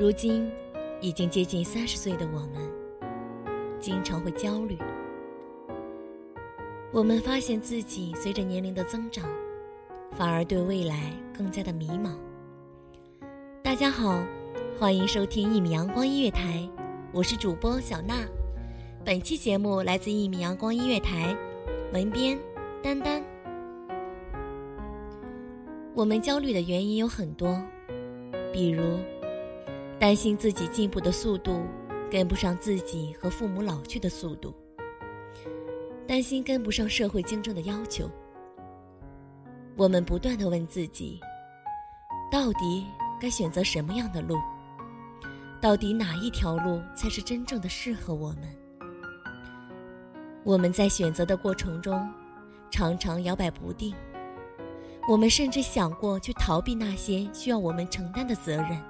如今，已经接近三十岁的我们，经常会焦虑。我们发现自己随着年龄的增长，反而对未来更加的迷茫。大家好，欢迎收听一米阳光音乐台，我是主播小娜。本期节目来自一米阳光音乐台，文编丹丹。我们焦虑的原因有很多，比如。担心自己进步的速度跟不上自己和父母老去的速度，担心跟不上社会竞争的要求。我们不断的问自己：到底该选择什么样的路？到底哪一条路才是真正的适合我们？我们在选择的过程中，常常摇摆不定。我们甚至想过去逃避那些需要我们承担的责任。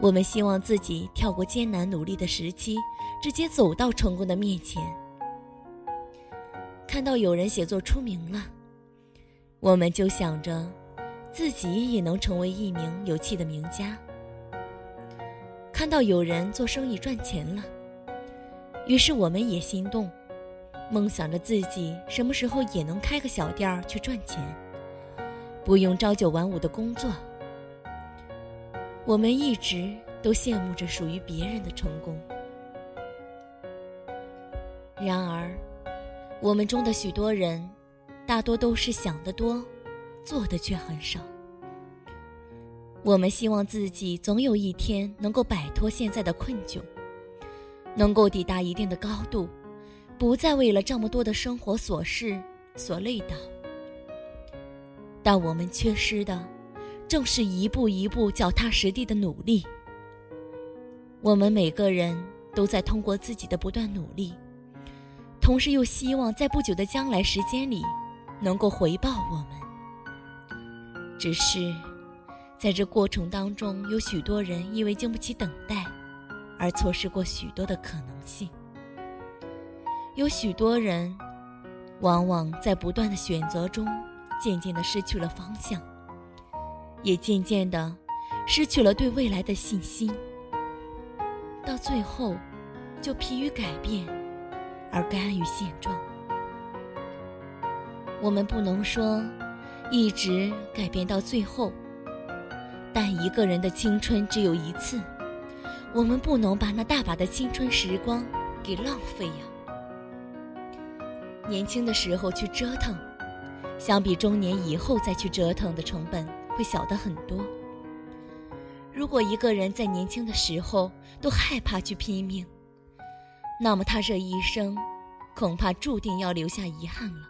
我们希望自己跳过艰难努力的时期，直接走到成功的面前。看到有人写作出名了，我们就想着自己也能成为一名有气的名家。看到有人做生意赚钱了，于是我们也心动，梦想着自己什么时候也能开个小店儿去赚钱，不用朝九晚五的工作。我们一直都羡慕着属于别人的成功，然而，我们中的许多人，大多都是想得多，做的却很少。我们希望自己总有一天能够摆脱现在的困窘，能够抵达一定的高度，不再为了这么多的生活琐事所累倒。但我们缺失的。正是一步一步脚踏实地的努力。我们每个人都在通过自己的不断努力，同时又希望在不久的将来时间里，能够回报我们。只是，在这过程当中，有许多人因为经不起等待，而错失过许多的可能性。有许多人，往往在不断的选择中，渐渐的失去了方向。也渐渐的失去了对未来的信心，到最后就疲于改变，而甘于现状。我们不能说一直改变到最后，但一个人的青春只有一次，我们不能把那大把的青春时光给浪费呀。年轻的时候去折腾，相比中年以后再去折腾的成本。会小的很多。如果一个人在年轻的时候都害怕去拼命，那么他这一生恐怕注定要留下遗憾了。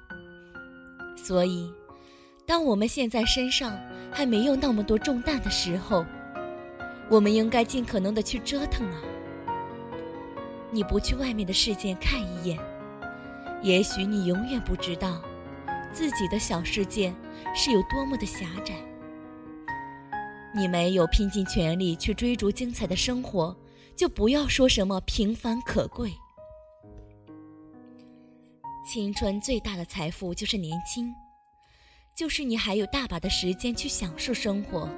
所以，当我们现在身上还没有那么多重担的时候，我们应该尽可能的去折腾啊！你不去外面的世界看一眼，也许你永远不知道自己的小世界是有多么的狭窄。你没有拼尽全力去追逐精彩的生活，就不要说什么平凡可贵。青春最大的财富就是年轻，就是你还有大把的时间去享受生活。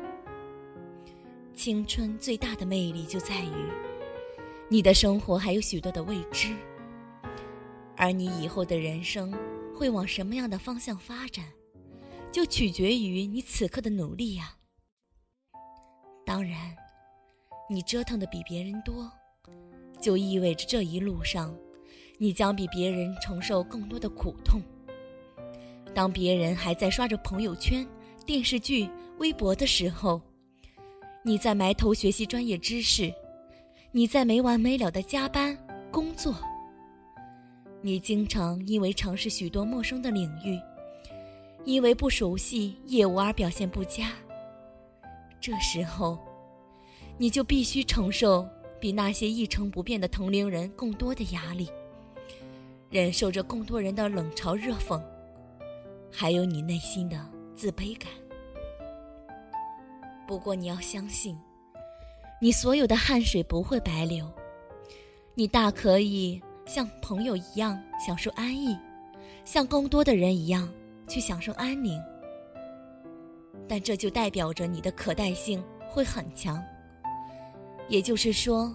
青春最大的魅力就在于，你的生活还有许多的未知，而你以后的人生会往什么样的方向发展，就取决于你此刻的努力呀。当然，你折腾的比别人多，就意味着这一路上，你将比别人承受更多的苦痛。当别人还在刷着朋友圈、电视剧、微博的时候，你在埋头学习专业知识，你在没完没了的加班工作，你经常因为尝试许多陌生的领域，因为不熟悉业务而表现不佳。这时候，你就必须承受比那些一成不变的同龄人更多的压力，忍受着更多人的冷嘲热讽，还有你内心的自卑感。不过你要相信，你所有的汗水不会白流，你大可以像朋友一样享受安逸，像更多的人一样去享受安宁。但这就代表着你的可代性会很强，也就是说，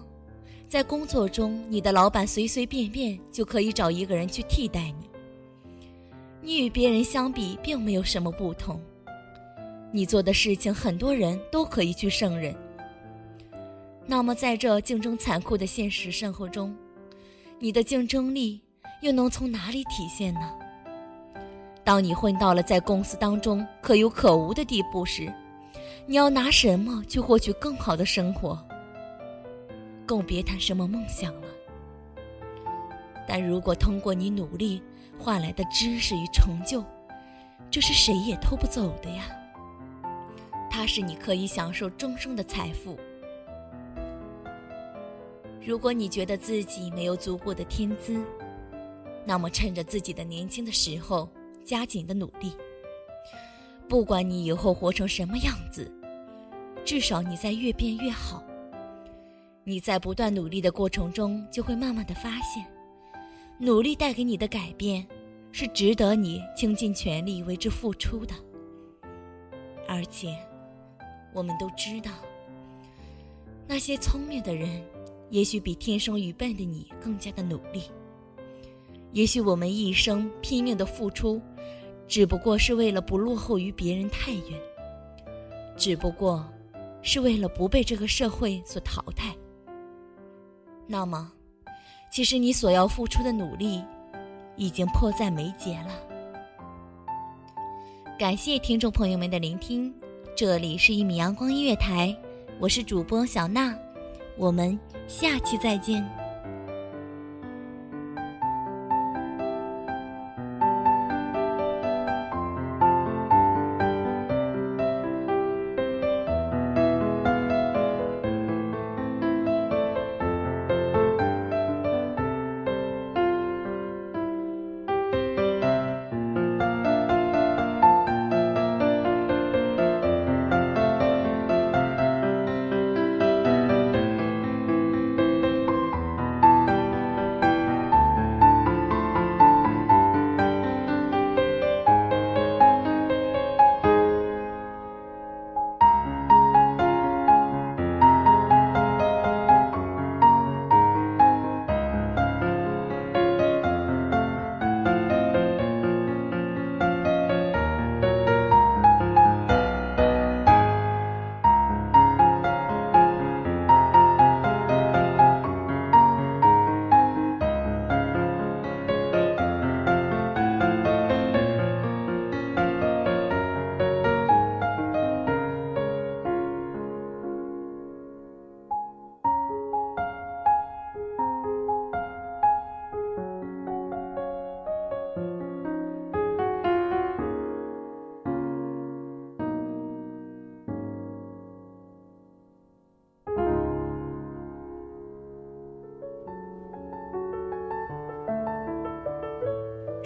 在工作中，你的老板随随便便就可以找一个人去替代你。你与别人相比，并没有什么不同，你做的事情很多人都可以去胜任。那么，在这竞争残酷的现实生活中，你的竞争力又能从哪里体现呢？当你混到了在公司当中可有可无的地步时，你要拿什么去获取更好的生活？更别谈什么梦想了。但如果通过你努力换来的知识与成就，这是谁也偷不走的呀。它是你可以享受终生的财富。如果你觉得自己没有足够的天资，那么趁着自己的年轻的时候。加紧的努力，不管你以后活成什么样子，至少你在越变越好。你在不断努力的过程中，就会慢慢的发现，努力带给你的改变，是值得你倾尽全力为之付出的。而且，我们都知道，那些聪明的人，也许比天生愚笨的你更加的努力。也许我们一生拼命的付出。只不过是为了不落后于别人太远，只不过是为了不被这个社会所淘汰。那么，其实你所要付出的努力，已经迫在眉睫了。感谢听众朋友们的聆听，这里是一米阳光音乐台，我是主播小娜，我们下期再见。